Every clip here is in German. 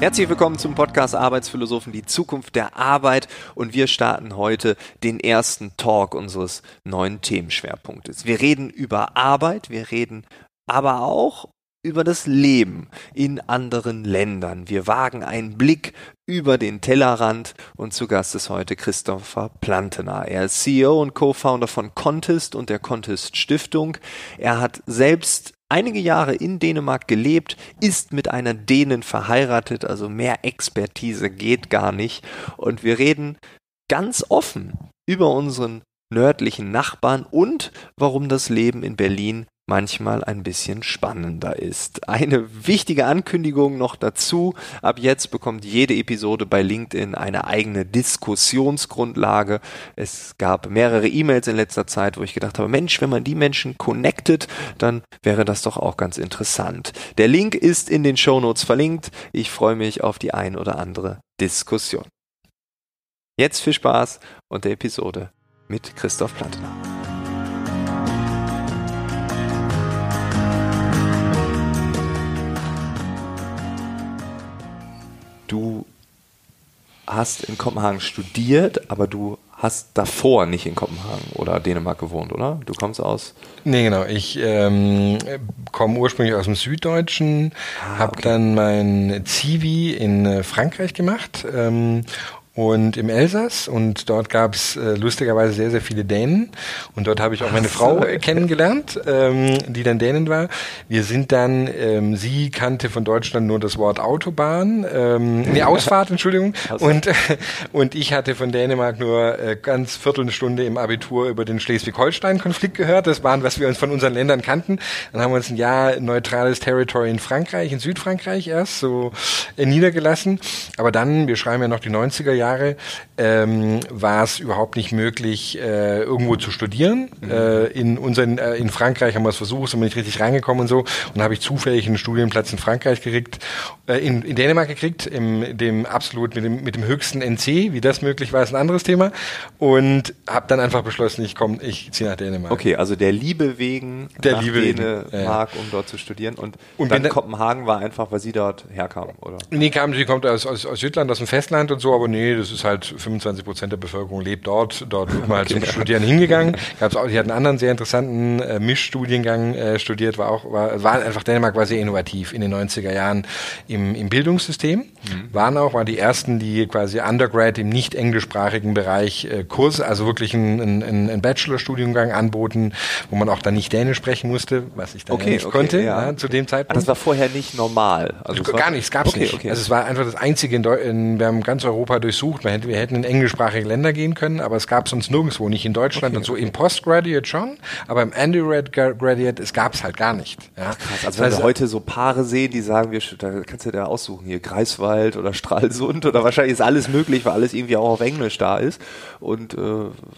Herzlich willkommen zum Podcast Arbeitsphilosophen, die Zukunft der Arbeit. Und wir starten heute den ersten Talk unseres neuen Themenschwerpunktes. Wir reden über Arbeit, wir reden aber auch über das Leben in anderen Ländern. Wir wagen einen Blick über den Tellerrand und zu Gast ist heute Christopher Plantener. Er ist CEO und Co-Founder von Contest und der Contest Stiftung. Er hat selbst einige Jahre in Dänemark gelebt, ist mit einer Dänen verheiratet, also mehr Expertise geht gar nicht. Und wir reden ganz offen über unseren nördlichen Nachbarn und warum das Leben in Berlin manchmal ein bisschen spannender ist. Eine wichtige Ankündigung noch dazu. Ab jetzt bekommt jede Episode bei LinkedIn eine eigene Diskussionsgrundlage. Es gab mehrere E-Mails in letzter Zeit, wo ich gedacht habe, Mensch, wenn man die Menschen connectet, dann wäre das doch auch ganz interessant. Der Link ist in den Show Notes verlinkt. Ich freue mich auf die ein oder andere Diskussion. Jetzt viel Spaß und der Episode mit Christoph Plantner. Hast in Kopenhagen studiert, aber du hast davor nicht in Kopenhagen oder Dänemark gewohnt, oder? Du kommst aus? Nee, genau. Ich ähm, komme ursprünglich aus dem Süddeutschen, ah, habe dann mein Zivi in äh, Frankreich gemacht ähm, und im Elsass und dort gab es äh, lustigerweise sehr, sehr viele Dänen und dort habe ich auch meine so, Frau okay. kennengelernt, ähm, die dann Dänen war. Wir sind dann, ähm, sie kannte von Deutschland nur das Wort Autobahn, ähm, nee, Ausfahrt, Entschuldigung, und, äh, und ich hatte von Dänemark nur äh, ganz Viertelstunde im Abitur über den Schleswig-Holstein-Konflikt gehört. Das waren, was wir uns von unseren Ländern kannten. Dann haben wir uns ein Jahr neutrales Territory in Frankreich, in Südfrankreich erst so äh, niedergelassen. Aber dann, wir schreiben ja noch die 90er Jahre, Jahre ähm, war es überhaupt nicht möglich, äh, irgendwo zu studieren. Mhm. Äh, in, unseren, äh, in Frankreich haben wir es versucht, sind wir nicht richtig reingekommen und so. Und dann habe ich zufällig einen Studienplatz in Frankreich gekriegt, äh, in, in Dänemark gekriegt, im, dem absolut mit dem, mit dem höchsten NC. Wie das möglich war, ist ein anderes Thema. Und habe dann einfach beschlossen, ich komme, ich ziehe nach Dänemark. Okay, also der Liebe wegen der nach Liebe Dänemark, wegen, um dort zu studieren. Und, und dann Kopenhagen war einfach, weil sie dort herkam, oder? Nee, kam, sie kommt aus, aus, aus Südland, aus dem Festland und so, aber nee, das ist halt 25 Prozent der Bevölkerung lebt dort. Dort wird man halt okay. zum Studieren hingegangen. Gab's auch, die hat einen anderen sehr interessanten äh, Mischstudiengang äh, studiert, war auch, war, war einfach Dänemark war sehr innovativ in den 90er Jahren im, im Bildungssystem. Mhm. Waren auch, waren die ersten, die quasi Undergrad im nicht englischsprachigen Bereich äh, Kurse, also wirklich einen, einen, einen Bachelorstudiengang anboten, wo man auch dann nicht Dänisch sprechen musste, was ich dann okay, nicht okay, konnte ja. Ja, zu dem Zeitpunkt. das war vorher nicht normal. Also gar nicht, es gab's okay, nicht. Also es war einfach das einzige in, Deu in wir haben ganz Europa durchsucht. Man hätte, wir hätten in englischsprachige Länder gehen können, aber es gab sonst nirgendwo, nicht in Deutschland und so im Postgraduate schon, aber im Undergraduate, es gab es halt gar nicht. Ja. Ach, krass. Also wenn wir heute so Paare sehen, die sagen, wir, da kannst du dir aussuchen, hier Greifswald oder Stralsund oder wahrscheinlich ist alles möglich, weil alles irgendwie auch auf Englisch da ist und äh,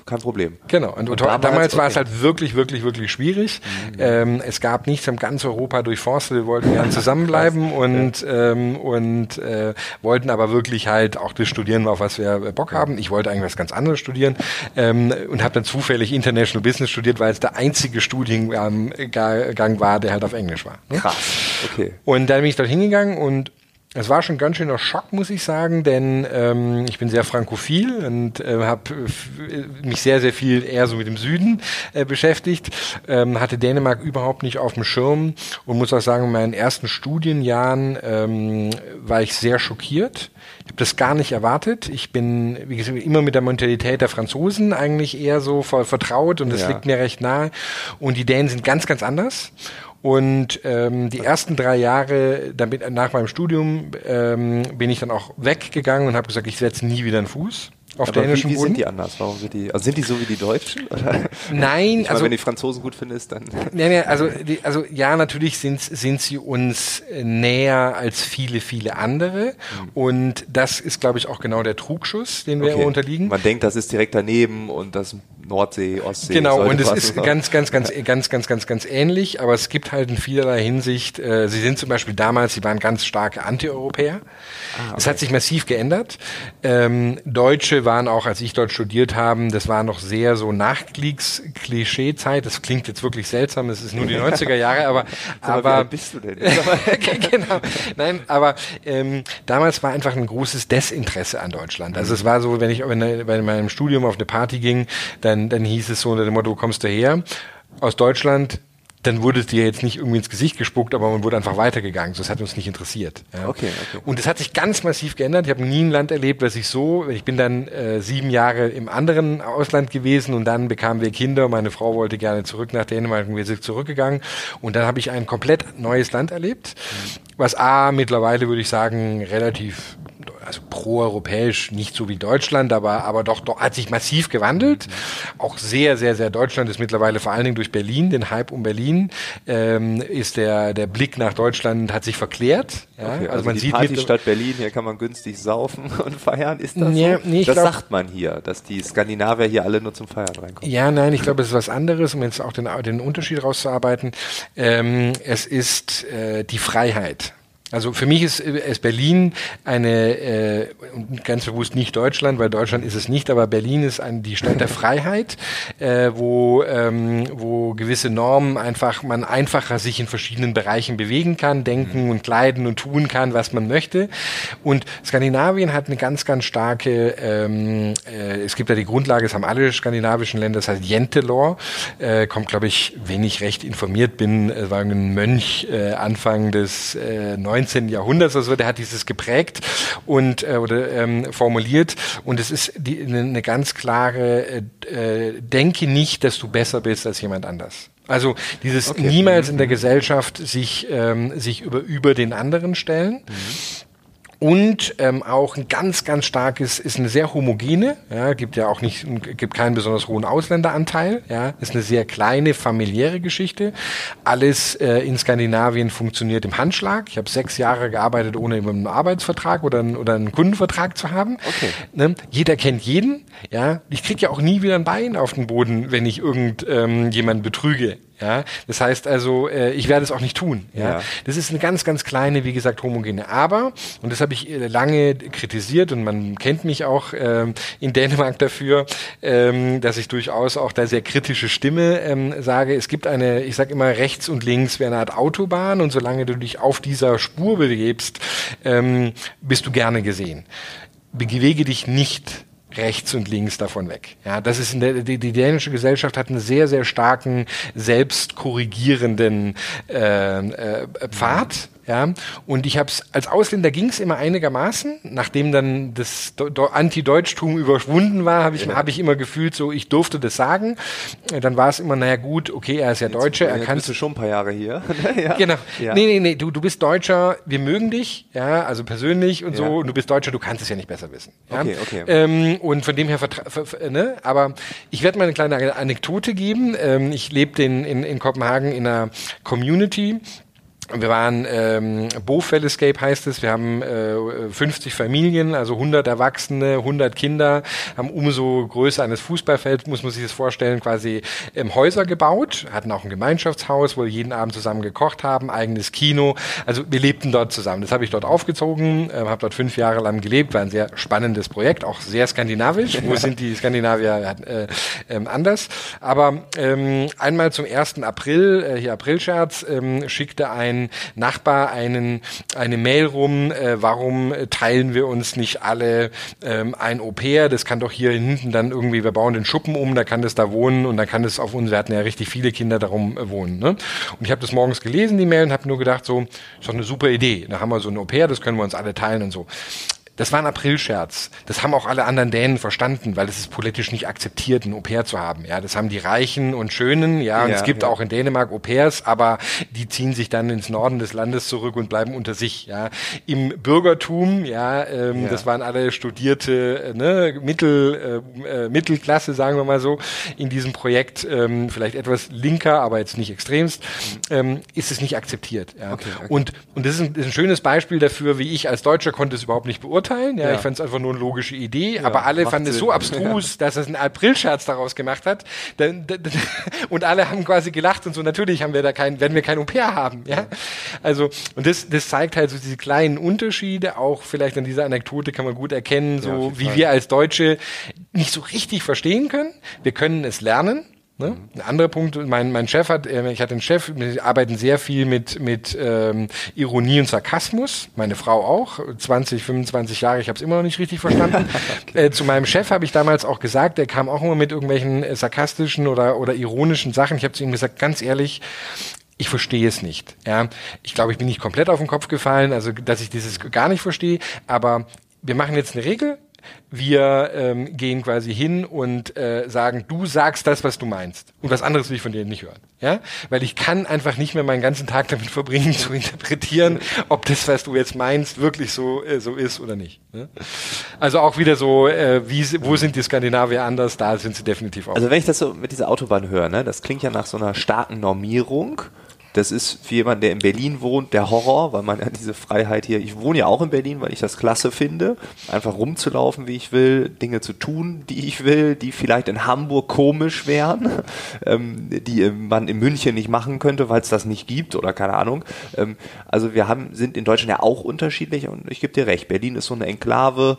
kein Problem. Genau. Und, und damals, damals okay. war es halt wirklich, wirklich, wirklich schwierig. Mhm. Ähm, es gab nichts in ganz Europa durchforstet. Wir wollten gerne zusammenbleiben und ähm, und äh, wollten aber wirklich halt auch das studieren, auf was wir Bock haben. Ich wollte eigentlich was ganz anderes studieren ähm, und habe dann zufällig International Business studiert, weil es der einzige Studiengang war, der halt auf Englisch war. Ne? Krass. Okay. Und dann bin ich dort hingegangen und es war schon ein ganz schöner Schock, muss ich sagen, denn ähm, ich bin sehr frankophil und äh, habe mich sehr, sehr viel eher so mit dem Süden äh, beschäftigt, ähm, hatte Dänemark überhaupt nicht auf dem Schirm und muss auch sagen, in meinen ersten Studienjahren ähm, war ich sehr schockiert. Ich habe das gar nicht erwartet. Ich bin, wie gesagt, immer mit der Mentalität der Franzosen eigentlich eher so vertraut und das ja. liegt mir recht nahe. Und die Dänen sind ganz, ganz anders. Und ähm, die ersten drei Jahre damit, nach meinem Studium ähm, bin ich dann auch weggegangen und habe gesagt, ich setze nie wieder einen Fuß auf Aber dänischen wie, wie Boden. sind die anders? Warum sind die? Also sind die so wie die Deutschen? Oder? Nein, ich also wenn die Franzosen gut findest, dann. Nein, nein, also die, also ja, natürlich sind sind sie uns näher als viele viele andere mhm. und das ist, glaube ich, auch genau der Trugschuss, den wir okay. unterliegen. Man denkt, das ist direkt daneben und das Nordsee, Ostsee. Genau, und es ist ganz, ganz, ganz, ganz, ganz, ganz, ganz ähnlich, aber es gibt halt in vielerlei Hinsicht, äh, sie sind zum Beispiel damals, sie waren ganz starke Anti-Europäer. Ah, okay. Es hat sich massiv geändert. Ähm, Deutsche waren auch, als ich dort studiert habe, das war noch sehr so Nachkriegsklischee-Zeit. Das klingt jetzt wirklich seltsam, es ist nur die 90er Jahre, aber, aber bist du denn? genau. Nein, aber ähm, damals war einfach ein großes Desinteresse an Deutschland. Also es war so, wenn ich bei meinem Studium auf eine Party ging, dann, dann hieß es so unter dem Motto, wo kommst du her? Aus Deutschland, dann wurde es dir jetzt nicht irgendwie ins Gesicht gespuckt, aber man wurde einfach weitergegangen. So, das hat uns nicht interessiert. Ja. Okay, okay. Und es hat sich ganz massiv geändert. Ich habe nie ein Land erlebt, was ich so, ich bin dann äh, sieben Jahre im anderen Ausland gewesen und dann bekamen wir Kinder. Meine Frau wollte gerne zurück nach Dänemark und wir sind zurückgegangen. Und dann habe ich ein komplett neues Land erlebt, mhm. was A, mittlerweile würde ich sagen, relativ also pro-europäisch, nicht so wie Deutschland, aber, aber doch, doch hat sich massiv gewandelt. Mhm. Auch sehr, sehr, sehr Deutschland ist mittlerweile vor allen Dingen durch Berlin, den Hype um Berlin, ähm, ist der, der Blick nach Deutschland hat sich verklärt. Ja? Okay, also, also, man die sieht Partystadt Berlin, hier kann man günstig saufen und feiern. Ist das nee, so? Nee, das glaub, sagt man hier, dass die Skandinavier hier alle nur zum Feiern reinkommen. Ja, nein, ich glaube, es ist was anderes, um jetzt auch den, den Unterschied rauszuarbeiten. Ähm, es ist äh, die Freiheit. Also für mich ist, ist Berlin eine, äh, ganz bewusst nicht Deutschland, weil Deutschland ist es nicht, aber Berlin ist ein, die Stadt der Freiheit, äh, wo, ähm, wo gewisse Normen einfach, man einfacher sich in verschiedenen Bereichen bewegen kann, denken mhm. und kleiden und tun kann, was man möchte. Und Skandinavien hat eine ganz, ganz starke, ähm, äh, es gibt ja die Grundlage, es haben alle skandinavischen Länder, das heißt Jente Law, äh, kommt, glaube ich, wenn ich recht informiert bin, äh, war ein Mönch äh, Anfang des äh, 19. Jahrhunderts, also der hat dieses geprägt und äh, oder ähm, formuliert und es ist die, eine, eine ganz klare äh, äh, denke nicht, dass du besser bist als jemand anders. Also dieses okay. niemals in der mhm. Gesellschaft sich ähm, sich über über den anderen stellen. Mhm und ähm, auch ein ganz, ganz starkes, ist eine sehr homogene, ja, gibt ja auch nicht, gibt keinen besonders hohen Ausländeranteil, ja, ist eine sehr kleine familiäre Geschichte. Alles äh, in Skandinavien funktioniert im Handschlag. Ich habe sechs Jahre gearbeitet, ohne einen Arbeitsvertrag oder, einen, oder einen Kundenvertrag zu haben. Okay. Ne? Jeder kennt jeden, ja. Ich krieg ja auch nie wieder ein Bein auf den Boden, wenn ich irgend ähm, betrüge. Ja, das heißt also, äh, ich werde es auch nicht tun. Ja? ja? das ist eine ganz, ganz kleine, wie gesagt, homogene. Aber und das habe ich äh, lange kritisiert und man kennt mich auch ähm, in Dänemark dafür, ähm, dass ich durchaus auch da sehr kritische Stimme ähm, sage. Es gibt eine, ich sage immer rechts und links wie eine Art Autobahn und solange du dich auf dieser Spur begibst, ähm, bist du gerne gesehen. Bewege dich nicht rechts und links davon weg. Ja, das ist in der, die, die dänische Gesellschaft hat einen sehr, sehr starken selbstkorrigierenden äh, äh, Pfad. Ja, und ich habe es als Ausländer ging es immer einigermaßen. Nachdem dann das Anti-Deutschtum überwunden war, habe ich, ja. hab ich immer gefühlt, so ich durfte das sagen. Dann war es immer, naja gut, okay, er ist ja Deutscher, er kann. Bist du schon ein paar Jahre hier? ja. Genau. Ja. Nee, nee, nee, du, du bist Deutscher, wir mögen dich, ja, also persönlich und ja. so, und du bist Deutscher, du kannst es ja nicht besser wissen. Ja? Okay, okay. Ähm, und von dem her, ne, aber ich werde mal eine kleine Anekdote geben. Ähm, ich lebe in, in, in Kopenhagen in einer Community, wir waren, ähm, Bofell Escape heißt es, wir haben äh, 50 Familien, also 100 Erwachsene, 100 Kinder, haben umso größer eines Fußballfelds, muss man sich das vorstellen, quasi ähm, Häuser gebaut, hatten auch ein Gemeinschaftshaus, wo wir jeden Abend zusammen gekocht haben, eigenes Kino, also wir lebten dort zusammen. Das habe ich dort aufgezogen, äh, habe dort fünf Jahre lang gelebt, war ein sehr spannendes Projekt, auch sehr skandinavisch, wo sind die Skandinavier? Äh, äh, anders, aber ähm, einmal zum 1. April, äh, hier Aprilscherz, ähm, schickte ein ein Nachbar einen, eine Mail rum, äh, warum teilen wir uns nicht alle ähm, ein Au-pair, das kann doch hier hinten dann irgendwie, wir bauen den Schuppen um, da kann das da wohnen und dann kann das auf uns, wir hatten ja richtig viele Kinder darum äh, wohnen. Ne? Und ich habe das morgens gelesen, die Mail, und habe nur gedacht, so, ist doch eine super Idee. Da haben wir so ein Au-pair, das können wir uns alle teilen und so. Das war ein Aprilscherz. Das haben auch alle anderen Dänen verstanden, weil es ist politisch nicht akzeptiert, ein Au-pair zu haben. Ja, das haben die Reichen und Schönen. Ja, und ja, es gibt ja. auch in Dänemark Au-pairs, aber die ziehen sich dann ins Norden des Landes zurück und bleiben unter sich. Ja, im Bürgertum, ja, ähm, ja. das waren alle studierte äh, ne, Mittel, äh, äh, Mittelklasse, sagen wir mal so, in diesem Projekt, ähm, vielleicht etwas linker, aber jetzt nicht extremst, ähm, ist es nicht akzeptiert. Ja. Okay, okay. Und und das ist ein, ist ein schönes Beispiel dafür, wie ich als Deutscher konnte es überhaupt nicht beurteilen verurteilen. Ja, ja. ich fand es einfach nur eine logische Idee, ja, aber alle fanden es so abstrus, dass es einen Aprilscherz daraus gemacht hat. Und alle haben quasi gelacht und so, natürlich haben wir da kein, werden wir kein Au-pair haben. Ja? Also, und das, das zeigt halt so diese kleinen Unterschiede, auch vielleicht an dieser Anekdote kann man gut erkennen, so wie Fall. wir als Deutsche nicht so richtig verstehen können. Wir können es lernen, Ne? Ein anderer Punkt, mein, mein Chef hat, äh, ich hatte einen Chef, wir arbeiten sehr viel mit, mit ähm, Ironie und Sarkasmus, meine Frau auch, 20, 25 Jahre, ich habe es immer noch nicht richtig verstanden. okay. äh, zu meinem Chef habe ich damals auch gesagt, der kam auch immer mit irgendwelchen äh, sarkastischen oder, oder ironischen Sachen. Ich habe zu ihm gesagt, ganz ehrlich, ich verstehe es nicht. Ja, ich glaube, ich bin nicht komplett auf den Kopf gefallen, also dass ich dieses gar nicht verstehe. Aber wir machen jetzt eine Regel wir ähm, gehen quasi hin und äh, sagen, du sagst das, was du meinst. Und was anderes will ich von dir nicht hören. Ja? Weil ich kann einfach nicht mehr meinen ganzen Tag damit verbringen, zu interpretieren, ob das, was du jetzt meinst, wirklich so, äh, so ist oder nicht. Ne? Also auch wieder so, äh, wie, wo sind die Skandinavier anders? Da sind sie definitiv auch. Also wenn ich das so mit dieser Autobahn höre, ne, das klingt ja nach so einer starken Normierung das ist für jemanden, der in Berlin wohnt, der Horror, weil man ja diese Freiheit hier, ich wohne ja auch in Berlin, weil ich das klasse finde, einfach rumzulaufen, wie ich will, Dinge zu tun, die ich will, die vielleicht in Hamburg komisch wären, ähm, die man in München nicht machen könnte, weil es das nicht gibt oder keine Ahnung. Ähm, also wir haben, sind in Deutschland ja auch unterschiedlich und ich gebe dir recht, Berlin ist so eine Enklave,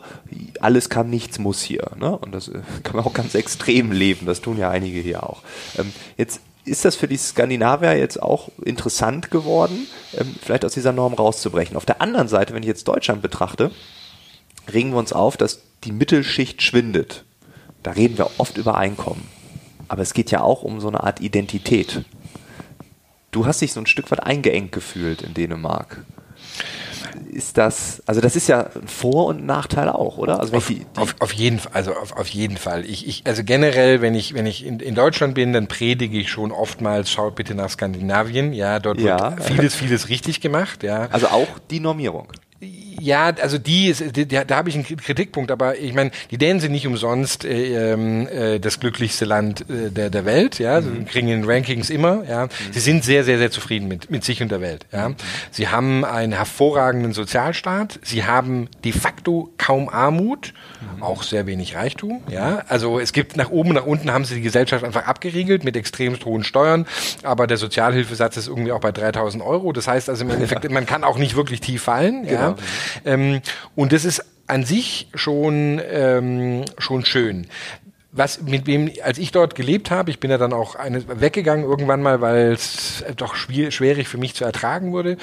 alles kann, nichts muss hier. Ne? Und das äh, kann man auch ganz extrem leben, das tun ja einige hier auch. Ähm, jetzt ist das für die Skandinavier jetzt auch interessant geworden, ähm, vielleicht aus dieser Norm rauszubrechen. Auf der anderen Seite, wenn ich jetzt Deutschland betrachte, regen wir uns auf, dass die Mittelschicht schwindet. Da reden wir oft über Einkommen. Aber es geht ja auch um so eine Art Identität. Du hast dich so ein Stück weit eingeengt gefühlt in Dänemark ist das, also das ist ja ein Vor- und Nachteil auch, oder? Also auf, die, die auf, auf, jeden Fall, also auf, auf jeden Fall. Ich, ich, also generell, wenn ich, wenn ich in, in Deutschland bin, dann predige ich schon oftmals, schaut bitte nach Skandinavien, ja, dort ja. wird vieles, vieles richtig gemacht, ja. Also auch die Normierung. Ja, also die ist, die, da, da habe ich einen Kritikpunkt, aber ich meine, die Dänen sind nicht umsonst äh, ähm, äh, das glücklichste Land äh, der, der Welt, ja, mhm. sie kriegen in den Rankings immer, ja. Mhm. Sie sind sehr, sehr, sehr zufrieden mit, mit sich und der Welt, ja. Mhm. Sie haben einen hervorragenden Sozialstaat, sie haben de facto kaum Armut, mhm. auch sehr wenig Reichtum, ja. Also es gibt nach oben, nach unten haben sie die Gesellschaft einfach abgeriegelt mit extrem hohen Steuern, aber der Sozialhilfesatz ist irgendwie auch bei 3000 Euro, das heißt also im Endeffekt, man kann auch nicht wirklich tief fallen, genau. Ähm, und das ist an sich schon, ähm, schon schön was mit wem, als ich dort gelebt habe, ich bin ja dann auch eine, weggegangen irgendwann mal, weil es doch schwierig, schwierig für mich zu ertragen wurde.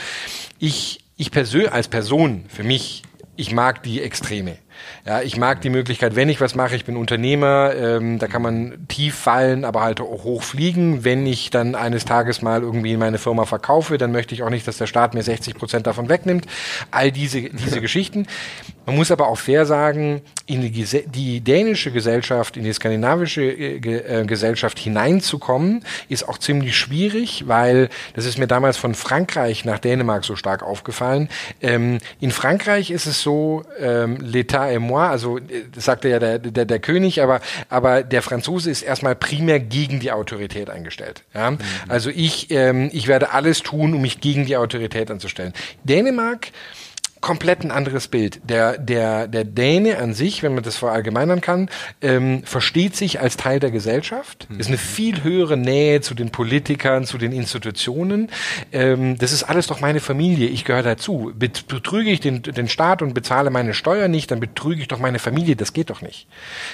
Ich, ich persönlich, als Person, für mich, ich mag die Extreme. Ja, ich mag die Möglichkeit, wenn ich was mache, ich bin Unternehmer, ähm, da kann man tief fallen, aber halt auch hoch fliegen. Wenn ich dann eines Tages mal irgendwie meine Firma verkaufe, dann möchte ich auch nicht, dass der Staat mir 60 Prozent davon wegnimmt. All diese, diese Geschichten. Man muss aber auch fair sagen, in die, die dänische Gesellschaft, in die skandinavische äh, äh, Gesellschaft hineinzukommen, ist auch ziemlich schwierig, weil das ist mir damals von Frankreich nach Dänemark so stark aufgefallen. Ähm, in Frankreich ist es so, ähm, l'état et moi, also äh, das sagte ja der, der, der König, aber, aber der Franzose ist erstmal primär gegen die Autorität eingestellt. Ja? Mhm. Also ich, ähm, ich werde alles tun, um mich gegen die Autorität anzustellen. Dänemark komplett ein anderes Bild. Der, der, der Däne an sich, wenn man das verallgemeinern kann, ähm, versteht sich als Teil der Gesellschaft, mhm. ist eine viel höhere Nähe zu den Politikern, zu den Institutionen. Ähm, das ist alles doch meine Familie, ich gehöre dazu. Betrüge ich den, den Staat und bezahle meine Steuer nicht, dann betrüge ich doch meine Familie, das geht doch nicht.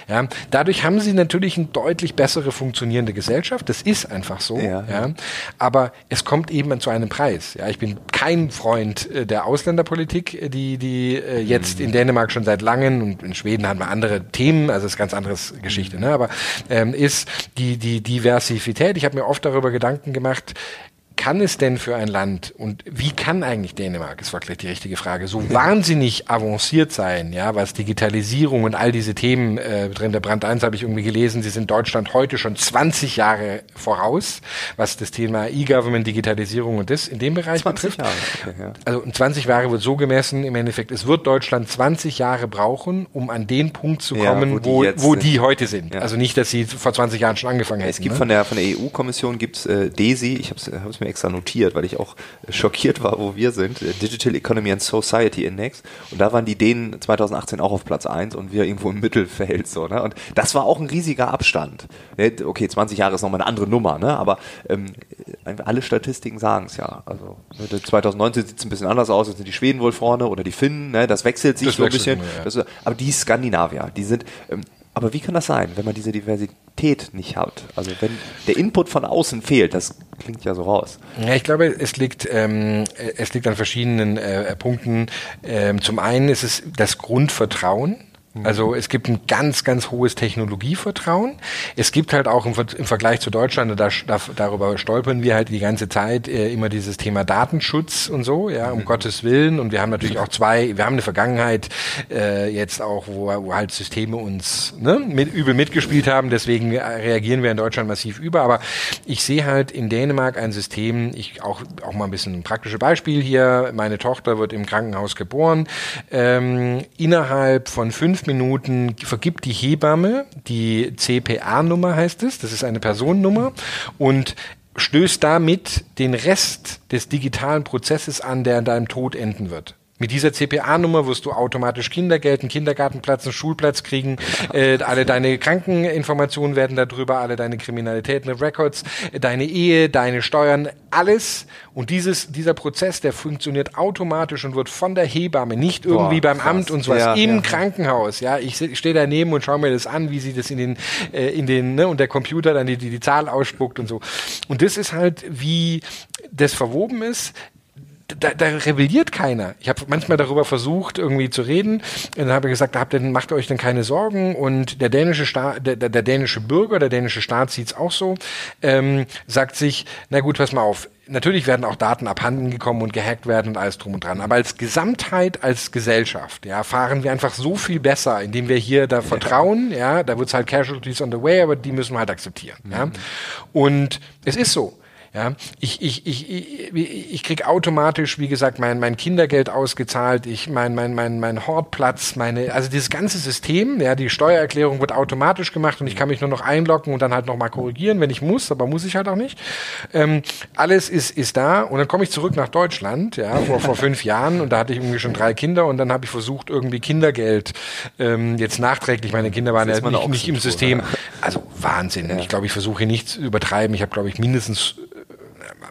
Ja, dadurch haben sie natürlich eine deutlich bessere funktionierende Gesellschaft, das ist einfach so. Ja, ja. Aber es kommt eben zu einem Preis. Ja, ich bin kein Freund äh, der Ausländerpolitik, die, die äh, jetzt in Dänemark schon seit langem und in Schweden haben wir andere Themen, also ist ganz anderes Geschichte, ne? aber ähm, ist die, die Diversität. Ich habe mir oft darüber Gedanken gemacht, kann es denn für ein Land und wie kann eigentlich Dänemark, ist wirklich die richtige Frage, so wahnsinnig avanciert sein, ja, was Digitalisierung und all diese Themen äh, drin, der Brand 1 habe ich irgendwie gelesen, sie sind Deutschland heute schon 20 Jahre voraus, was das Thema E-Government, Digitalisierung und das in dem Bereich 20 betrifft. Jahre. Okay, ja. Also 20 Jahre wird so gemessen, im Endeffekt, es wird Deutschland 20 Jahre brauchen, um an den Punkt zu kommen, ja, wo, die, wo, wo die heute sind. Ja. Also nicht, dass sie vor 20 Jahren schon angefangen hätten. Es gibt ne? von der von der EU-Kommission gibt's äh, DESI, ich habe es mir extra notiert, weil ich auch schockiert war, wo wir sind. Digital Economy and Society Index. Und da waren die Dänen 2018 auch auf Platz 1 und wir irgendwo im Mittelfeld. So, ne? Und das war auch ein riesiger Abstand. Okay, 20 Jahre ist nochmal eine andere Nummer, ne? aber ähm, alle Statistiken sagen es ja. Also 2019 sieht es ein bisschen anders aus, jetzt sind die Schweden wohl vorne oder die Finnen, ne? das wechselt sich das so ein bisschen. Ja. das, aber die Skandinavier, die sind, ähm, aber wie kann das sein, wenn man diese Diversität nicht hat? Also wenn der Input von außen fehlt, das klingt ja so raus. Ja, ich glaube, es liegt, ähm, es liegt an verschiedenen äh, Punkten. Ähm, zum einen ist es das Grundvertrauen. Also es gibt ein ganz, ganz hohes Technologievertrauen. Es gibt halt auch im, im Vergleich zu Deutschland, da, da, darüber stolpern wir halt die ganze Zeit äh, immer dieses Thema Datenschutz und so, ja, um mhm. Gottes Willen. Und wir haben natürlich auch zwei, wir haben eine Vergangenheit äh, jetzt auch, wo, wo halt Systeme uns ne, mit, übel mitgespielt haben. Deswegen reagieren wir in Deutschland massiv über. Aber ich sehe halt in Dänemark ein System, ich auch, auch mal ein bisschen ein praktisches Beispiel hier. Meine Tochter wird im Krankenhaus geboren. Ähm, innerhalb von fünf Minuten vergibt die Hebamme die CPA-Nummer, heißt es, das ist eine Personennummer, und stößt damit den Rest des digitalen Prozesses an, der an deinem Tod enden wird. Mit dieser CPA-Nummer wirst du automatisch Kindergeld, einen Kindergartenplatz, einen Schulplatz kriegen. Äh, alle deine Krankeninformationen werden darüber, alle deine Kriminalitäten, Records, deine Ehe, deine Steuern, alles. Und dieses, dieser Prozess, der funktioniert automatisch und wird von der Hebamme, nicht irgendwie Boah, beim krass. Amt und sowas, ja, im ja. Krankenhaus. Ja, ich stehe daneben und schaue mir das an, wie sie das in den, äh, in den, ne, und der Computer dann die, die, die Zahl ausspuckt und so. Und das ist halt, wie das verwoben ist da, da rebelliert keiner. Ich habe manchmal darüber versucht, irgendwie zu reden. Und dann habe ich gesagt, habt ihr, macht euch denn keine Sorgen. Und der dänische Staat, der, der dänische Bürger, der dänische Staat sieht's auch so, ähm, sagt sich, na gut, pass mal auf. Natürlich werden auch Daten abhanden gekommen und gehackt werden und alles drum und dran. Aber als Gesamtheit, als Gesellschaft, ja, fahren wir einfach so viel besser, indem wir hier da vertrauen, ja, da wird's halt Casualties on the way, aber die müssen wir halt akzeptieren, mhm. ja. Und es ist so. Ja, ich, ich, ich, ich, ich krieg automatisch, wie gesagt, mein, mein Kindergeld ausgezahlt, ich mein, mein, mein, mein Hortplatz, meine, also dieses ganze System, ja, die Steuererklärung wird automatisch gemacht und ich kann mich nur noch einloggen und dann halt nochmal korrigieren, wenn ich muss, aber muss ich halt auch nicht. Ähm, alles ist, ist da und dann komme ich zurück nach Deutschland, ja, vor, vor fünf Jahren und da hatte ich irgendwie schon drei Kinder und dann habe ich versucht, irgendwie Kindergeld ähm, jetzt nachträglich, meine Kinder waren ja nicht, nicht im System. Also Wahnsinn. Ja. Ich glaube, ich versuche nichts zu übertreiben. Ich habe, glaube ich, mindestens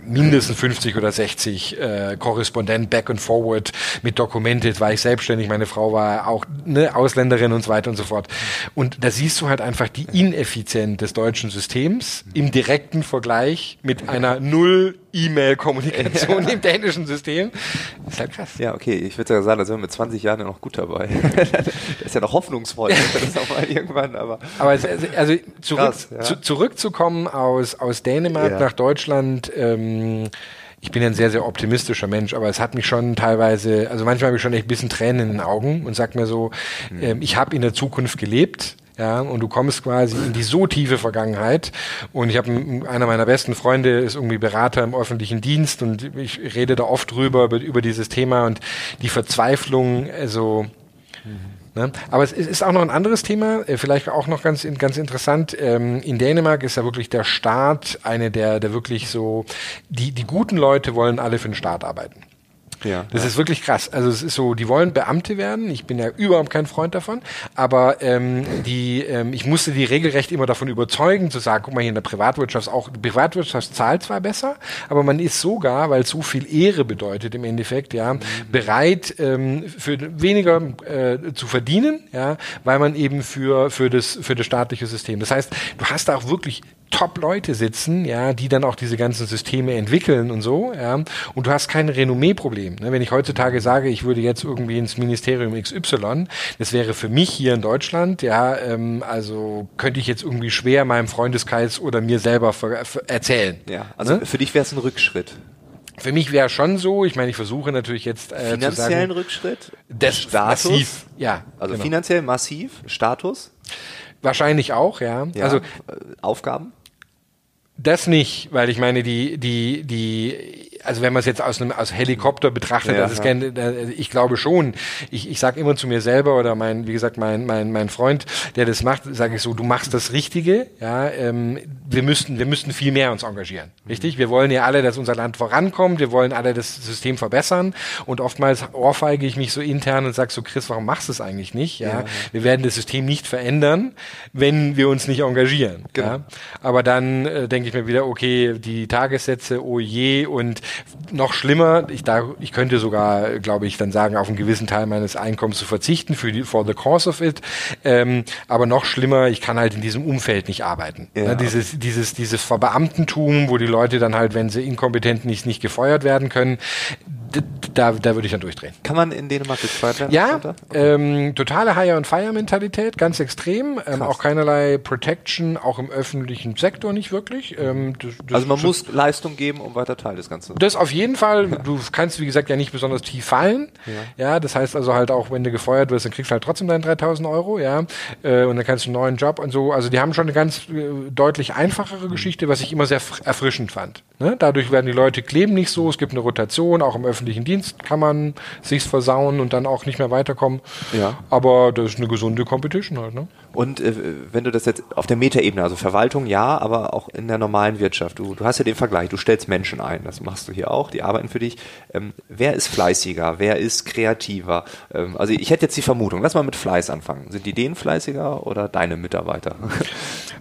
mindestens 50 oder 60 äh, Korrespondent back and forward mit Documented, war ich selbstständig, meine Frau war auch ne, Ausländerin und so weiter und so fort. Und da siehst du halt einfach die Ineffizienz des deutschen Systems im direkten Vergleich mit einer Null E-Mail-Kommunikation ja. im dänischen System. Das ist halt krass. Ja, okay, ich würde ja sagen, da sind wir mit 20 Jahren ja noch gut dabei. das ist ja noch hoffnungsvoll, das auch mal irgendwann, aber. Aber es, also zurück, krass, ja. zu, zurückzukommen aus, aus Dänemark ja. nach Deutschland, ähm, ich bin ein sehr, sehr optimistischer Mensch, aber es hat mich schon teilweise, also manchmal habe ich schon echt ein bisschen Tränen in den Augen und sag mir so, mhm. ähm, ich habe in der Zukunft gelebt, ja, und du kommst quasi in die so tiefe Vergangenheit. Und ich habe einer meiner besten Freunde ist irgendwie Berater im öffentlichen Dienst und ich rede da oft drüber über, über dieses Thema und die Verzweiflung, also mhm. Ne? Aber es ist auch noch ein anderes Thema, äh, vielleicht auch noch ganz, ganz interessant. Ähm, in Dänemark ist ja wirklich der Staat eine der, der wirklich so, die, die guten Leute wollen alle für den Staat arbeiten. Ja, das ja. ist wirklich krass. Also es ist so, die wollen Beamte werden. Ich bin ja überhaupt kein Freund davon. Aber ähm, die, ähm, ich musste die regelrecht immer davon überzeugen, zu sagen, guck mal, hier in der Privatwirtschaft auch, die Privatwirtschaft zahlt zwar besser, aber man ist sogar, weil es so viel Ehre bedeutet im Endeffekt, ja, mhm. bereit ähm, für weniger äh, zu verdienen, ja, weil man eben für für das für das staatliche System. Das heißt, du hast da auch wirklich Top-Leute sitzen, ja, die dann auch diese ganzen Systeme entwickeln und so, ja, und du hast kein Renommee-Problem. Ne? Wenn ich heutzutage sage, ich würde jetzt irgendwie ins Ministerium XY, das wäre für mich hier in Deutschland, ja, ähm, also könnte ich jetzt irgendwie schwer meinem Freundeskreis oder mir selber erzählen. Ja, also ne? für dich wäre es ein Rückschritt. Für mich wäre schon so, ich meine, ich versuche natürlich jetzt äh, finanziellen sagen, Rückschritt, des Status, massiv, ja, also genau. finanziell massiv, Status, wahrscheinlich auch, ja. ja also äh, Aufgaben, das nicht, weil ich meine, die, die, die, also wenn man es jetzt aus einem aus Helikopter betrachtet, Ja, das ist ja. kein, äh, ich glaube schon. Ich, ich sage immer zu mir selber oder mein, wie gesagt, mein, mein, mein Freund, der das macht, sage ich so, du machst das Richtige. Ja, ähm, wir müssten, wir müssten viel mehr uns engagieren. Richtig? Wir wollen ja alle, dass unser Land vorankommt. Wir wollen alle das System verbessern. Und oftmals ohrfeige ich mich so intern und sage so, Chris, warum machst du es eigentlich nicht? Ja, wir werden das System nicht verändern, wenn wir uns nicht engagieren. Genau. Ja? Aber dann äh, denke ich mir wieder, okay, die Tagessätze, oh je, und noch schlimmer, ich, da, ich könnte sogar, glaube ich, dann sagen, auf einen gewissen Teil meines Einkommens zu verzichten für die, for the cause of it. Ähm, aber noch schlimmer, ich kann halt in diesem Umfeld nicht arbeiten. Ja. Ne, dieses, dieses, dieses Verbeamtentum, wo die Leute dann halt, wenn sie inkompetent nicht, nicht gefeuert werden können, da, da würde ich dann durchdrehen. Kann man in Dänemark gefeuert werden? Ja, ähm, totale Hire-and-Fire-Mentalität, ganz extrem. Ähm, auch keinerlei Protection, auch im öffentlichen Sektor nicht wirklich. Ähm, das, das, Also man muss Leistung geben, um weiter Teil des Ganzen. das auf jeden Fall. Du kannst, wie gesagt, ja nicht besonders tief fallen. Ja. das heißt also halt auch, wenn du gefeuert wirst, dann kriegst du halt trotzdem deine 3000 Euro, ja. Äh, und dann kannst du einen neuen Job und so. Also die haben schon eine ganz äh, deutlich einfachere Geschichte, was ich immer sehr fr- erfrischend fand. Ne? Dadurch werden die Leute kleben nicht so. Es gibt eine Rotation. Auch im öffentlichen Dienst kann man sich's versauen und dann auch nicht mehr weiterkommen. Ja. Aber das ist eine gesunde Competition halt, ne? Und äh, wenn du das jetzt auf der Metaebene, also Verwaltung ja, aber auch in der normalen Wirtschaft, du, du hast ja den Vergleich, du stellst Menschen ein, das machst du hier auch, die arbeiten für dich. Ähm, wer ist fleißiger, wer ist kreativer? Ähm, also ich hätte jetzt die Vermutung, lass mal mit Fleiß anfangen. Sind die denen fleißiger oder deine Mitarbeiter?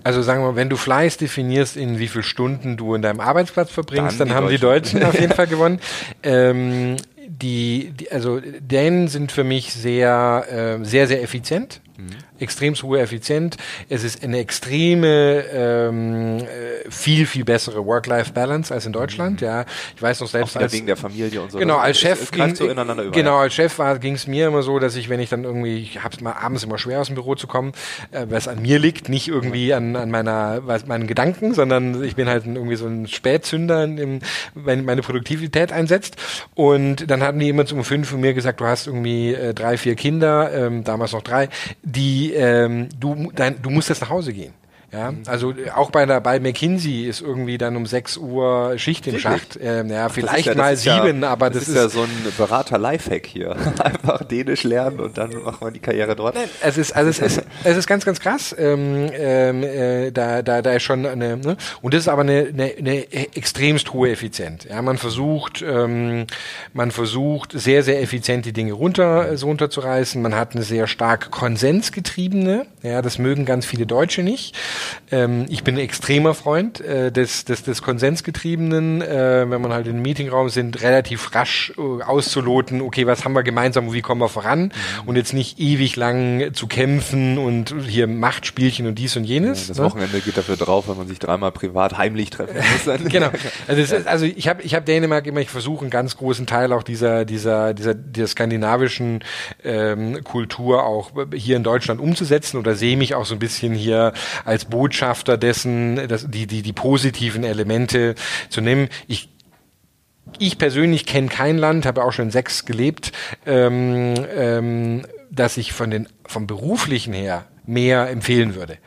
Also sagen wir, mal, wenn du Fleiß definierst, in wie viel Stunden du in deinem Arbeitsplatz verbringst, Dann dann, die haben die Deutschen. Deutschen auf jeden Fall gewonnen. Ähm, die, die, also Dänen sind für mich sehr, äh, sehr, sehr effizient. Extrem hohe Effizienz. Es ist eine extreme, ähm, äh, viel, viel bessere Work-Life-Balance als in Deutschland. Ja, ich weiß noch Auch selbst wieder als wegen der Familie und so. Genau, als Chef es ging, so ineinander über. genau, als Chef ging es mir immer so, dass ich, wenn ich dann irgendwie, ich habe es mal abends immer schwer aus dem Büro zu kommen, äh, es an mir liegt, nicht irgendwie an, an meiner, was, meinen Gedanken, sondern ich bin halt irgendwie so ein Spätzünder, in dem meine, Produktivität einsetzt. Und dann hatten die immer um fünf von mir gesagt, du hast irgendwie äh, drei, vier Kinder, ähm, damals noch drei, die ähm, du, dein, du musst jetzt nach Hause gehen. Ja, also äh, auch bei der bei McKinsey ist irgendwie dann um 6 Uhr Schicht im? Schacht. Ähm, ja, Das ist vielleicht ja- das mal ist ja- sieben, aber das, ist, ja so ein Berater-Lifehack hier. Einfach Dänisch lernen und dann macht man die Karriere dort. Es ist, also es ist, es ist ganz, ganz krass. Ähm, ähm, äh, da, da, da ist schon eine, ne? und das ist aber eine, eine, eine extremst hohe Effizienz. Ja, man versucht, ähm, man versucht sehr, sehr effizient die Dinge runter, so runterzureißen. Man hat eine sehr stark konsensgetriebene. Ja, das mögen ganz viele Deutsche nicht. Ähm, ich bin ein extremer Freund äh, des, des, des Konsensgetriebenen, äh, wenn man halt im Meetingraum sind, relativ rasch äh, auszuloten, okay, was haben wir gemeinsam und wie kommen wir voran und jetzt nicht ewig lang zu kämpfen und hier Machtspielchen und dies und jenes. Das ne? Wochenende geht dafür drauf, wenn man sich dreimal privat heimlich treffen muss. genau. Also, ist, also ich habe ich hab Dänemark immer, ich versuche einen ganz großen Teil auch dieser, dieser, dieser, dieser skandinavischen ähm, Kultur auch hier in Deutschland umzusetzen oder sehe mich auch so ein bisschen hier als Botschafter dessen, dass die, die, die positiven Elemente zu nehmen. Ich ich persönlich kenne kein Land, habe auch schon in sechs gelebt, ähm, ähm, dass ich von den vom beruflichen her mehr empfehlen würde.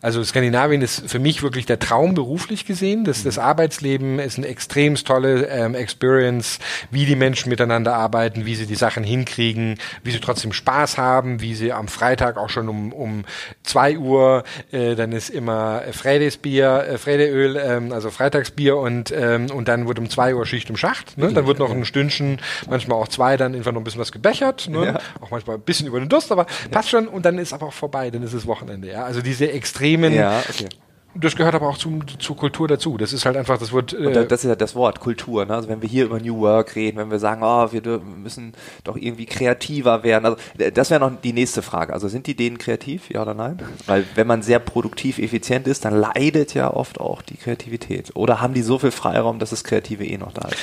Also Skandinavien ist für mich wirklich der Traum beruflich gesehen. Das, das Arbeitsleben ist eine extremst tolle ähm, Experience, wie die Menschen miteinander arbeiten, wie sie die Sachen hinkriegen, wie sie trotzdem Spaß haben, wie sie am Freitag auch schon um, um zwei Uhr, äh, dann ist immer Fredagsbier, äh, Freideöl, ähm, also Freitagsbier und, ähm, und dann wird um zwei Uhr Schicht im Schacht. Ne? Dann wird noch ein Stündchen, manchmal auch zwei, dann einfach noch ein bisschen was gebechert. Ne? Ja. Auch manchmal ein bisschen über den Durst, aber passt schon und dann ist aber auch vorbei, dann ist es Wochenende. Ja? Also diese extremen, Ja, okay. das gehört aber auch zum, zur Kultur dazu. Das ist halt einfach, das wird. Äh, das ist ja das Wort, Kultur. Ne? Also wenn wir hier über New Work reden, wenn wir sagen, oh, wir müssen doch irgendwie kreativer werden. Also äh, das wäre noch die nächste Frage. Also sind die denen kreativ, ja oder nein? Weil wenn man sehr produktiv, effizient ist, dann leidet ja oft auch die Kreativität. Oder haben die so viel Freiraum, dass das Kreative eh noch da ist?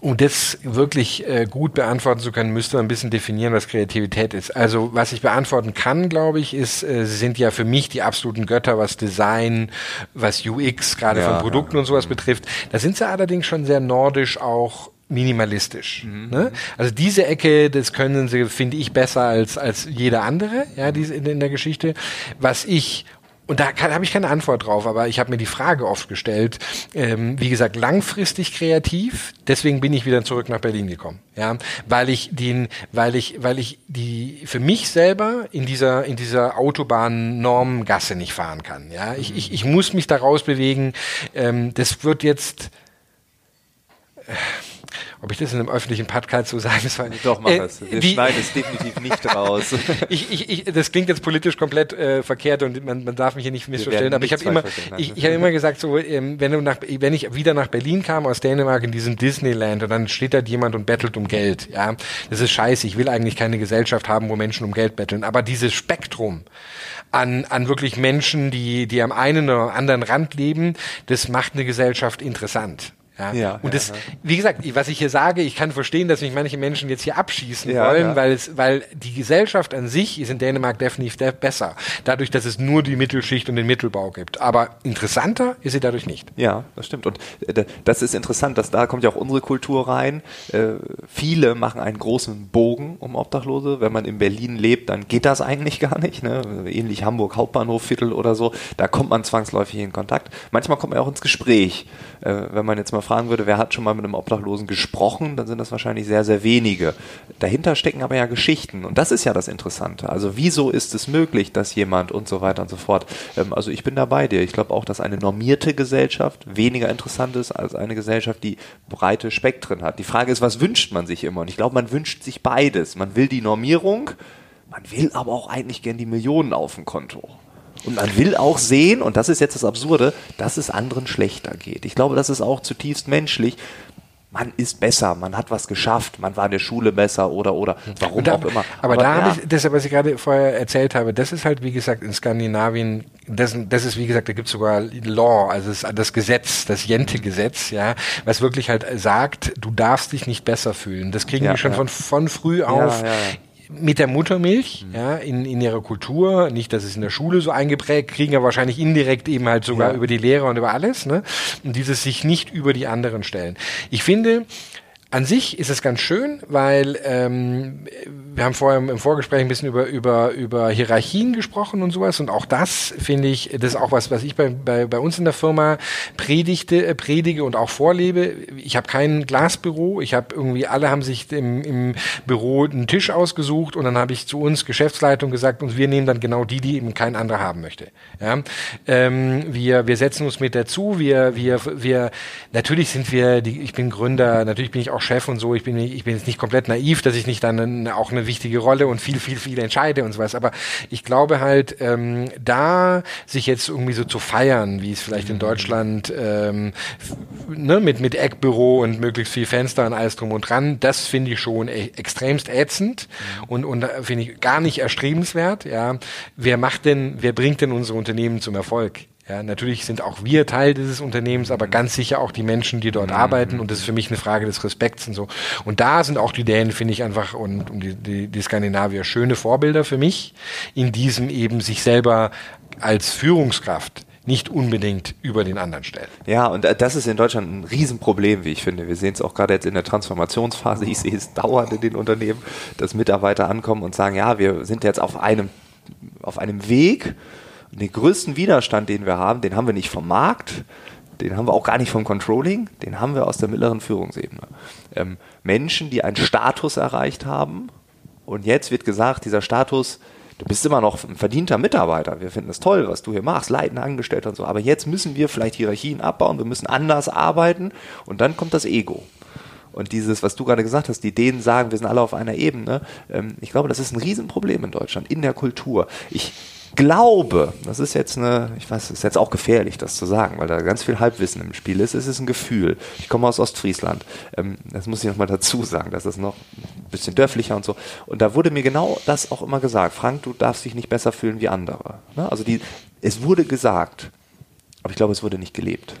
Um das wirklich äh, gut beantworten zu können, müsste man ein bisschen definieren, was Kreativität ist. Also was ich beantworten kann, glaube ich, ist, äh, sie sind ja für mich die absoluten Götter, was Design, was UX, gerade Ja, von Produkten und sowas betrifft. Da sind sie allerdings schon sehr nordisch auch minimalistisch. Ne? Also diese Ecke, das können sie, finde ich, besser als, als jeder andere, ja, diese in, in der Geschichte. Was ich und da habe ich keine Antwort drauf, aber ich habe mir die Frage oft gestellt. Ähm, wie gesagt, langfristig kreativ. Deswegen bin ich wieder zurück nach Berlin gekommen, ja, weil ich den, weil ich, weil ich die für mich selber in dieser in dieser Autobahn-Normgasse nicht fahren kann. Ja, ich, ich, ich muss mich da rausbewegen. Ähm, das wird jetzt äh, ob ich das in einem öffentlichen Podcast so sagen soll. Doch, mach äh, es. Wir wie, schneiden es definitiv nicht raus. ich, ich, ich, das klingt jetzt politisch komplett äh, verkehrt und man, man darf mich hier nicht missverstehen, aber ich habe immer, ich, ich habe immer gesagt, so, ähm, wenn, du nach, wenn ich wieder nach Berlin kam aus Dänemark in diesem Disneyland und dann steht da jemand und bettelt um Geld, ja, das ist scheiße. Ich will eigentlich keine Gesellschaft haben, wo Menschen um Geld betteln, aber dieses Spektrum, an, an wirklich Menschen, die, die am einen oder anderen Rand leben, das macht eine Gesellschaft interessant. Ja. ja und das, ja, wie gesagt, was ich hier sage, ich kann verstehen, dass mich manche Menschen jetzt hier abschießen ja, wollen, weil es, weil die Gesellschaft an sich ist in Dänemark definitiv besser. Dadurch, dass es nur die Mittelschicht und den Mittelbau gibt. Aber interessanter ist sie dadurch nicht. Ja, das stimmt. Und äh, das ist interessant, dass da kommt ja auch unsere Kultur rein. Äh, viele machen einen großen Bogen um Obdachlose. Wenn man in Berlin lebt, dann geht das eigentlich gar nicht. Ne? Ähnlich Hamburg Hauptbahnhofviertel oder so. Da kommt man zwangsläufig in Kontakt. Manchmal kommt man auch ins Gespräch. Äh, wenn man jetzt mal fragen würde, wer hat schon mal mit einem Obdachlosen gesprochen, dann sind das wahrscheinlich sehr, sehr wenige. Dahinter stecken aber ja Geschichten und das ist ja das Interessante. Also wieso ist es möglich, dass jemand und so weiter und so fort. Ähm, also ich bin da bei dir. Ich glaube auch, dass eine normierte Gesellschaft weniger interessant ist als eine Gesellschaft, die breite Spektren hat. Die Frage ist, was wünscht man sich immer? Und ich glaube, man wünscht sich beides. Man will die Normierung, man will aber auch eigentlich gern die Millionen auf dem Konto. Und man will auch sehen, und das ist jetzt das Absurde, dass es anderen schlechter geht. Ich glaube, das ist auch zutiefst menschlich. Man ist besser, man hat was geschafft, man war in der Schule besser oder oder warum da, auch immer. Aber, aber da ja. habe ich, das, was ich gerade vorher erzählt habe, das ist halt, wie gesagt, in Skandinavien, das, das ist, wie gesagt, da gibt es sogar Law, also das, das Gesetz, das Jente-Gesetz, ja, was wirklich halt sagt, du darfst dich nicht besser fühlen. Das kriegen ja, die schon ja. von, von früh auf mit der Muttermilch, mhm. ja, in, in ihrer Kultur, nicht, dass es in der Schule so eingeprägt, kriegen ja wahrscheinlich indirekt eben halt sogar ja. über die Lehrer und über alles, ne? Und dieses sich nicht über die anderen stellen. Ich finde, an sich ist es ganz schön, weil ähm, wir haben vorher im Vorgespräch ein bisschen über, über, über Hierarchien gesprochen und sowas. Und auch das finde ich, das ist auch was, was ich bei, bei, bei uns in der Firma predigte, äh, predige und auch vorlebe. Ich habe kein Glasbüro. Ich habe irgendwie, alle haben sich im, im Büro einen Tisch ausgesucht und dann habe ich zu uns Geschäftsleitung gesagt, und wir nehmen dann genau die, die eben kein anderer haben möchte. Ja? Ähm, wir, wir setzen uns mit dazu. Wir, wir, wir, natürlich sind wir, die, ich bin Gründer, natürlich bin ich auch auch Chef und so. Ich bin, ich bin jetzt nicht komplett naiv, dass ich nicht dann auch eine wichtige Rolle und viel, viel, viel entscheide und sowas. Aber ich glaube halt, ähm, da sich jetzt irgendwie so zu feiern, wie es vielleicht in mhm. Deutschland ähm, ne, mit, mit Eckbüro und möglichst viel Fenster und alles drum und dran, das finde ich schon e extremst ätzend mhm. und, und finde ich gar nicht erstrebenswert. Ja, wer macht denn, wer bringt denn unsere Unternehmen zum Erfolg? Ja, natürlich sind auch wir Teil dieses Unternehmens, aber ganz sicher auch die Menschen, die dort mhm. arbeiten. Und das ist für mich eine Frage des Respekts und so. Und da sind auch die Dänen, finde ich einfach, und, und die, die, die Skandinavier schöne Vorbilder für mich, in diesem eben sich selber als Führungskraft nicht unbedingt über den anderen stellen. Ja, und das ist in Deutschland ein Riesenproblem, wie ich finde. Wir sehen es auch gerade jetzt in der Transformationsphase. Ich sehe es dauernd in den Unternehmen, dass Mitarbeiter ankommen und sagen, ja, wir sind jetzt auf einem, auf einem Weg, und den größten Widerstand, den wir haben, den haben wir nicht vom Markt, den haben wir auch gar nicht vom Controlling, den haben wir aus der mittleren Führungsebene. Ähm, Menschen, die einen Status erreicht haben und jetzt wird gesagt, dieser Status, du bist immer noch ein verdienter Mitarbeiter, wir finden es toll, was du hier machst, leitender Angestellter und so, aber jetzt müssen wir vielleicht Hierarchien abbauen, wir müssen anders arbeiten und dann kommt das Ego. Und dieses, was du gerade gesagt hast, die Dänen sagen, wir sind alle auf einer Ebene, ähm, ich glaube, das ist ein Riesenproblem in Deutschland, in der Kultur. Ich glaube, das ist jetzt eine, ich weiß, ist jetzt auch gefährlich, das zu sagen, weil da ganz viel Halbwissen im Spiel ist. Es ist ein Gefühl. Ich komme aus Ostfriesland. Ähm, das muss ich nochmal dazu sagen. Das ist noch ein bisschen dörflicher und so. Und da wurde mir genau das auch immer gesagt. Frank, du darfst dich nicht besser fühlen wie andere. Ne? Also die, es wurde gesagt, aber ich glaube, es wurde nicht gelebt.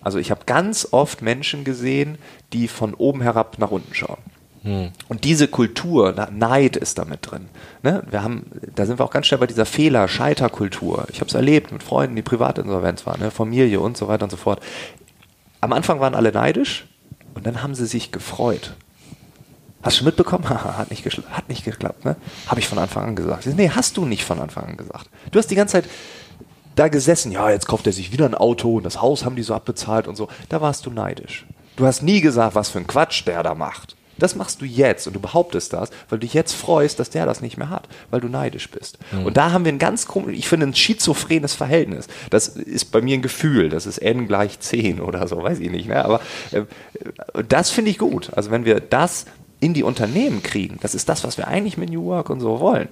Also ich habe ganz oft Menschen gesehen, die von oben herab nach unten schauen. Und diese Kultur, Neid ist damit drin. Ne? Wir haben, da sind wir auch ganz schnell bei dieser Fehler, Scheiterkultur. Ich habe es erlebt mit Freunden, die Privatinsolvenz waren, ne? Familie und so weiter und so fort. Am Anfang waren alle neidisch und dann haben sie sich gefreut. Hast du schon mitbekommen? hat, nicht hat nicht geklappt, ne? Habe ich von Anfang an gesagt. Nee, hast du nicht von Anfang an gesagt. Du hast die ganze Zeit da gesessen, ja, jetzt kauft er sich wieder ein Auto und das Haus haben die so abbezahlt und so. Da warst du neidisch. Du hast nie gesagt, was für ein Quatsch der da macht. Das machst du jetzt und du behauptest das, weil du dich jetzt freust, dass der das nicht mehr hat, weil du neidisch bist. Mhm. Und da haben wir ein ganz komisch, ich finde ein schizophrenes Verhältnis. Das ist bei mir ein Gefühl, das ist n gleich 10 oder so, weiß ich nicht. Ne? Aber äh, das finde ich gut. Also wenn wir das in die Unternehmen kriegen, das ist das, was wir eigentlich mit New Work und so wollen.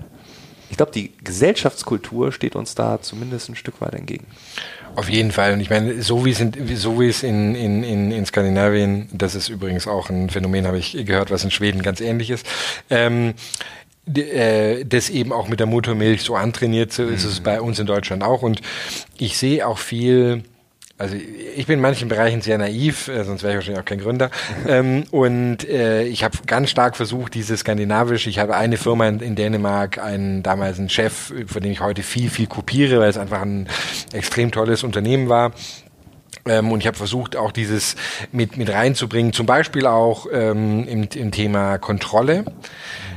Ich glaube, die Gesellschaftskultur steht uns da zumindest ein Stück weit entgegen. Auf jeden Fall. Und ich meine, so wie es in, so wie es in, in, in, in Skandinavien, das ist übrigens auch ein Phänomen, habe ich gehört, was in Schweden ganz ähnlich ist. Ähm, äh, das eben auch mit der Muttermilch so antrainiert, so ist es mhm. bei uns in Deutschland auch. Und ich sehe auch viel, also ich bin in manchen Bereichen sehr naiv, äh, sonst wäre ich wahrscheinlich auch kein Gründer. ähm, und äh, ich habe ganz stark versucht, dieses skandinavisch. Ich habe eine Firma in, in, Dänemark, einen damals einen Chef, von dem ich heute viel, viel kopiere, weil es einfach ein extrem tolles Unternehmen war. Ähm, und ich habe versucht, auch dieses mit, mit reinzubringen, zum Beispiel auch ähm, im, im Thema Kontrolle.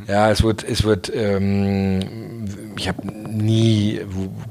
Ja, es wird, es wird, ähm, ich habe nie,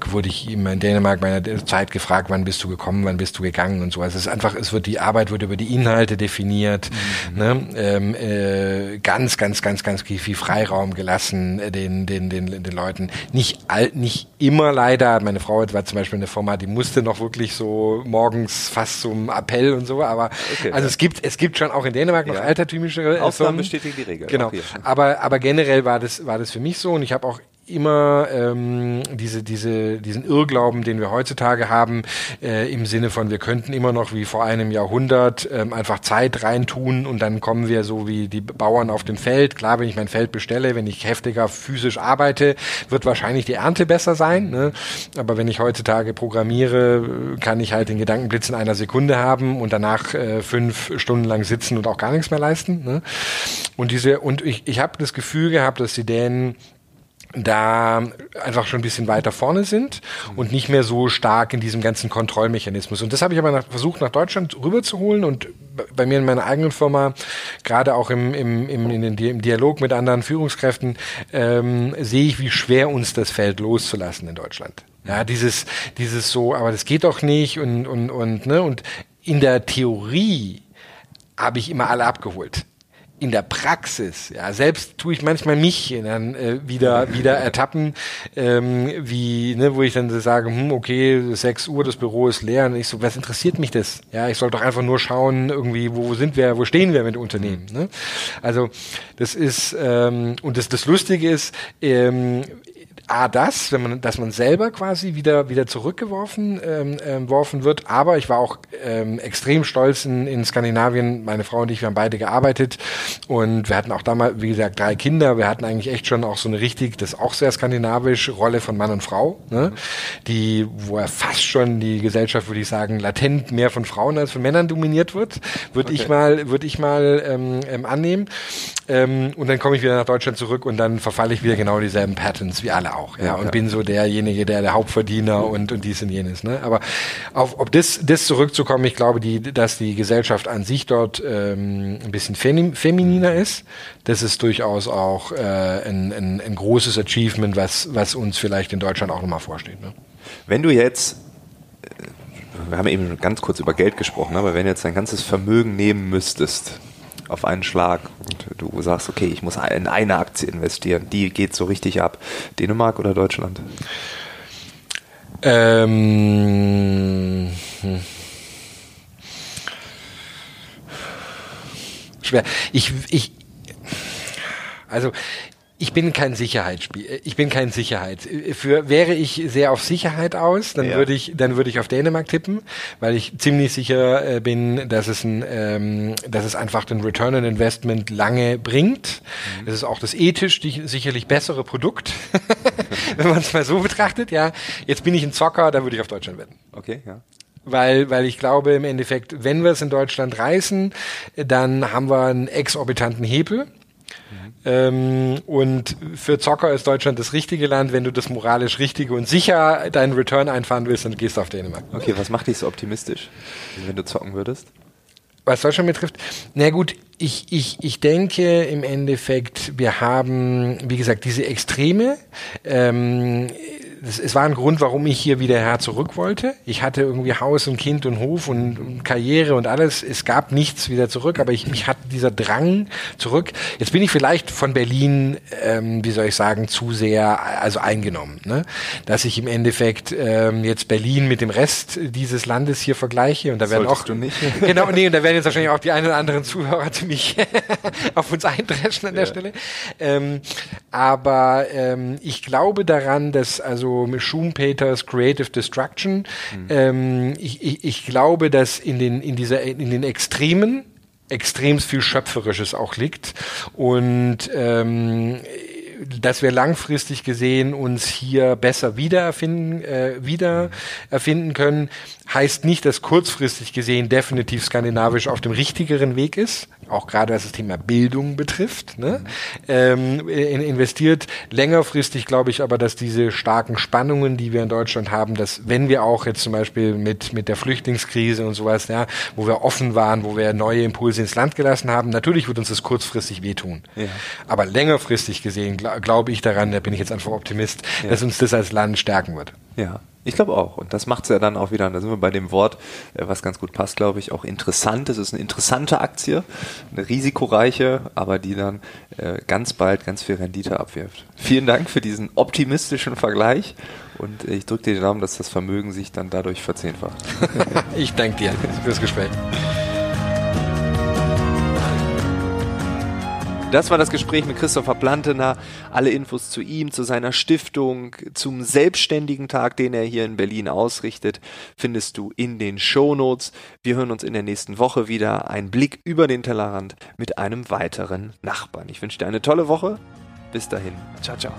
wurde ich immer in Dänemark meiner Zeit gefragt, wann bist du gekommen, wann bist du gegangen und so. Also es ist einfach, es wird die Arbeit wird über die Inhalte definiert, mhm. ne? ähm, äh, ganz, ganz, ganz, ganz viel Freiraum gelassen äh, den, den, den, den Leuten. Nicht all, nicht immer leider. Meine Frau war zum Beispiel eine Firma, die musste noch wirklich so morgens fast zum Appell und so. Aber okay, also ja. es gibt, es gibt schon auch in Dänemark noch ja. altertümliche Ausnahmen bestätigen die Regel. Genau. Aber, aber generell war das, war das für mich so und ich habe auch immer ähm, diese, diese, diesen Irrglauben, den wir heutzutage haben, äh, im Sinne von, wir könnten immer noch wie vor einem Jahrhundert ähm, einfach Zeit reintun und dann kommen wir so wie die Bauern auf dem Feld. Klar, wenn ich mein Feld bestelle, wenn ich heftiger physisch arbeite, wird wahrscheinlich die Ernte besser sein. Ne? Aber wenn ich heutzutage programmiere, kann ich halt den Gedankenblitz in einer Sekunde haben und danach äh, fünf Stunden lang sitzen und auch gar nichts mehr leisten. Ne? Und diese, und ich, ich habe das Gefühl gehabt, dass die Dänen da einfach schon ein bisschen weiter vorne sind und nicht mehr so stark in diesem ganzen Kontrollmechanismus. Und das habe ich aber nach, versucht, nach Deutschland rüberzuholen und bei mir in meiner eigenen Firma, gerade auch im, im, im, in den, im Dialog mit anderen Führungskräften, ähm, sehe ich, wie schwer uns das fällt, loszulassen in Deutschland. Ja, dieses, dieses so, aber das geht doch nicht und, und, und, ne, und in der Theorie habe ich immer alle abgeholt in der Praxis, ja, selbst tue ich manchmal mich dann äh, wieder wieder ertappen, ähm, wie, ne, wo ich dann sage, hm, okay, 6 Uhr, das Büro ist leer, und ich so, was interessiert mich das? Ja, ich soll doch einfach nur schauen, irgendwie, wo sind wir, wo stehen wir mit Unternehmen? Ne? Also das ist ähm, und das das Lustige ist, ähm, A, das, wenn man, dass man selber quasi wieder, wieder zurückgeworfen ähm, ähm, worfen wird. Aber ich war auch ähm, extrem stolz in, in Skandinavien. Meine Frau und ich, wir haben beide gearbeitet und wir hatten auch damals, wie gesagt, drei Kinder. Wir hatten eigentlich echt schon auch so eine richtig, das ist auch sehr skandinavisch, Rolle von Mann und Frau, ne? die, wo er fast schon die Gesellschaft, würde ich sagen, latent mehr von Frauen als von Männern dominiert wird, würde okay. ich mal, würde ich mal ähm, ähm, annehmen. Ähm, und dann komme ich wieder nach Deutschland zurück und dann verfalle ich wieder genau dieselben Patterns wie alle auch. Ja, ja und ja. bin so derjenige, der der Hauptverdiener und, und dies und jenes. Ne? Aber auf, ob das, das zurückzukommen, ich glaube, die, dass die Gesellschaft an sich dort ähm, ein bisschen femininer ist, das ist durchaus auch äh, ein, ein, ein großes Achievement, was, was uns vielleicht in Deutschland auch nochmal vorsteht. Ne? Wenn du jetzt wir haben eben ganz kurz über Geld gesprochen, aber wenn du jetzt dein ganzes Vermögen nehmen müsstest, auf einen Schlag und du sagst, okay, ich muss in eine Aktie investieren, die geht so richtig ab. Dänemark oder Deutschland? Ähm, hm. Schwer. Ich, ich, also ich bin kein Sicherheitsspiel. Ich bin kein Sicherheit. Für wäre ich sehr auf Sicherheit aus, dann ja. würde ich, dann würde ich auf Dänemark tippen, weil ich ziemlich sicher äh, bin, dass es ein, ähm, dass es einfach den Return on Investment lange bringt. Mhm. Das ist auch das ethisch die, sicherlich bessere Produkt, wenn man es mal so betrachtet. Ja, jetzt bin ich ein Zocker, da würde ich auf Deutschland wetten. Okay, ja weil, weil ich glaube im Endeffekt, wenn wir es in Deutschland reißen, dann haben wir einen exorbitanten Hebel. Ähm, und für Zocker ist Deutschland das richtige Land. Wenn du das moralisch richtige und sicher deinen Return einfahren willst, dann gehst du auf Dänemark. Okay, was macht dich so optimistisch, wenn du zocken würdest? Was Deutschland betrifft, na gut, ich, ich, ich denke im Endeffekt, wir haben, wie gesagt, diese Extreme. Ähm, es, es war ein Grund, warum ich hier wieder her zurück wollte. Ich hatte irgendwie Haus und Kind und Hof und, und Karriere und alles. Es gab nichts wieder zurück, aber ich, mich hatte dieser Drang zurück. Jetzt bin ich vielleicht von Berlin, ähm, wie soll ich sagen, zu sehr also eingenommen, ne? dass ich im Endeffekt ähm, jetzt Berlin mit dem Rest dieses Landes hier vergleiche und da werden Solltest auch du nicht. genau nee und da werden jetzt wahrscheinlich auch die ein oder anderen Zuhörer ziemlich auf uns eindreschen an der Ja. Stelle. Ähm, aber ähm, ich glaube daran, dass also mit Schumpeters Creative Destruction, ähm, ich, ich, ich glaube, dass in den in dieser in den Extremen extrem viel Schöpferisches auch liegt. Und ähm, dass wir langfristig gesehen uns hier besser wiedererfinden, äh, wieder erfinden können, heißt nicht, dass kurzfristig gesehen definitiv skandinavisch auf dem richtigeren Weg ist, auch gerade was das Thema Bildung betrifft, ne? ähm, in, investiert. Längerfristig glaube ich aber, dass diese starken Spannungen, die wir in Deutschland haben, dass wenn wir auch jetzt zum Beispiel mit, mit der Flüchtlingskrise und sowas, ja, wo wir offen waren, wo wir neue Impulse ins Land gelassen haben, natürlich wird uns das kurzfristig wehtun. Ja. Aber längerfristig gesehen gl glaube ich daran, da bin ich jetzt einfach Optimist, dass uns das als Land stärken wird. Ja, ich glaube auch. Und das macht es ja dann auch wieder, und da sind wir bei dem Wort, äh, was ganz gut passt, glaube ich, auch interessant. Es ist eine interessante Aktie, eine risikoreiche, aber die dann äh, ganz bald ganz viel Rendite abwirft. Vielen Dank für diesen optimistischen Vergleich und äh, ich drücke dir die Daumen, dass das Vermögen sich dann dadurch verzehnfacht. Ich danke dir fürs Gespräch. Das war das Gespräch mit Christopher Plantener. Alle Infos zu ihm, zu seiner Stiftung, zum selbstständigen Tag, den er hier in Berlin ausrichtet, findest du in den Shownotes. Wir hören uns in der nächsten Woche wieder. Ein Blick über den Tellerrand mit einem weiteren Nachbarn. Ich wünsche dir eine tolle Woche. Bis dahin. Ciao, ciao.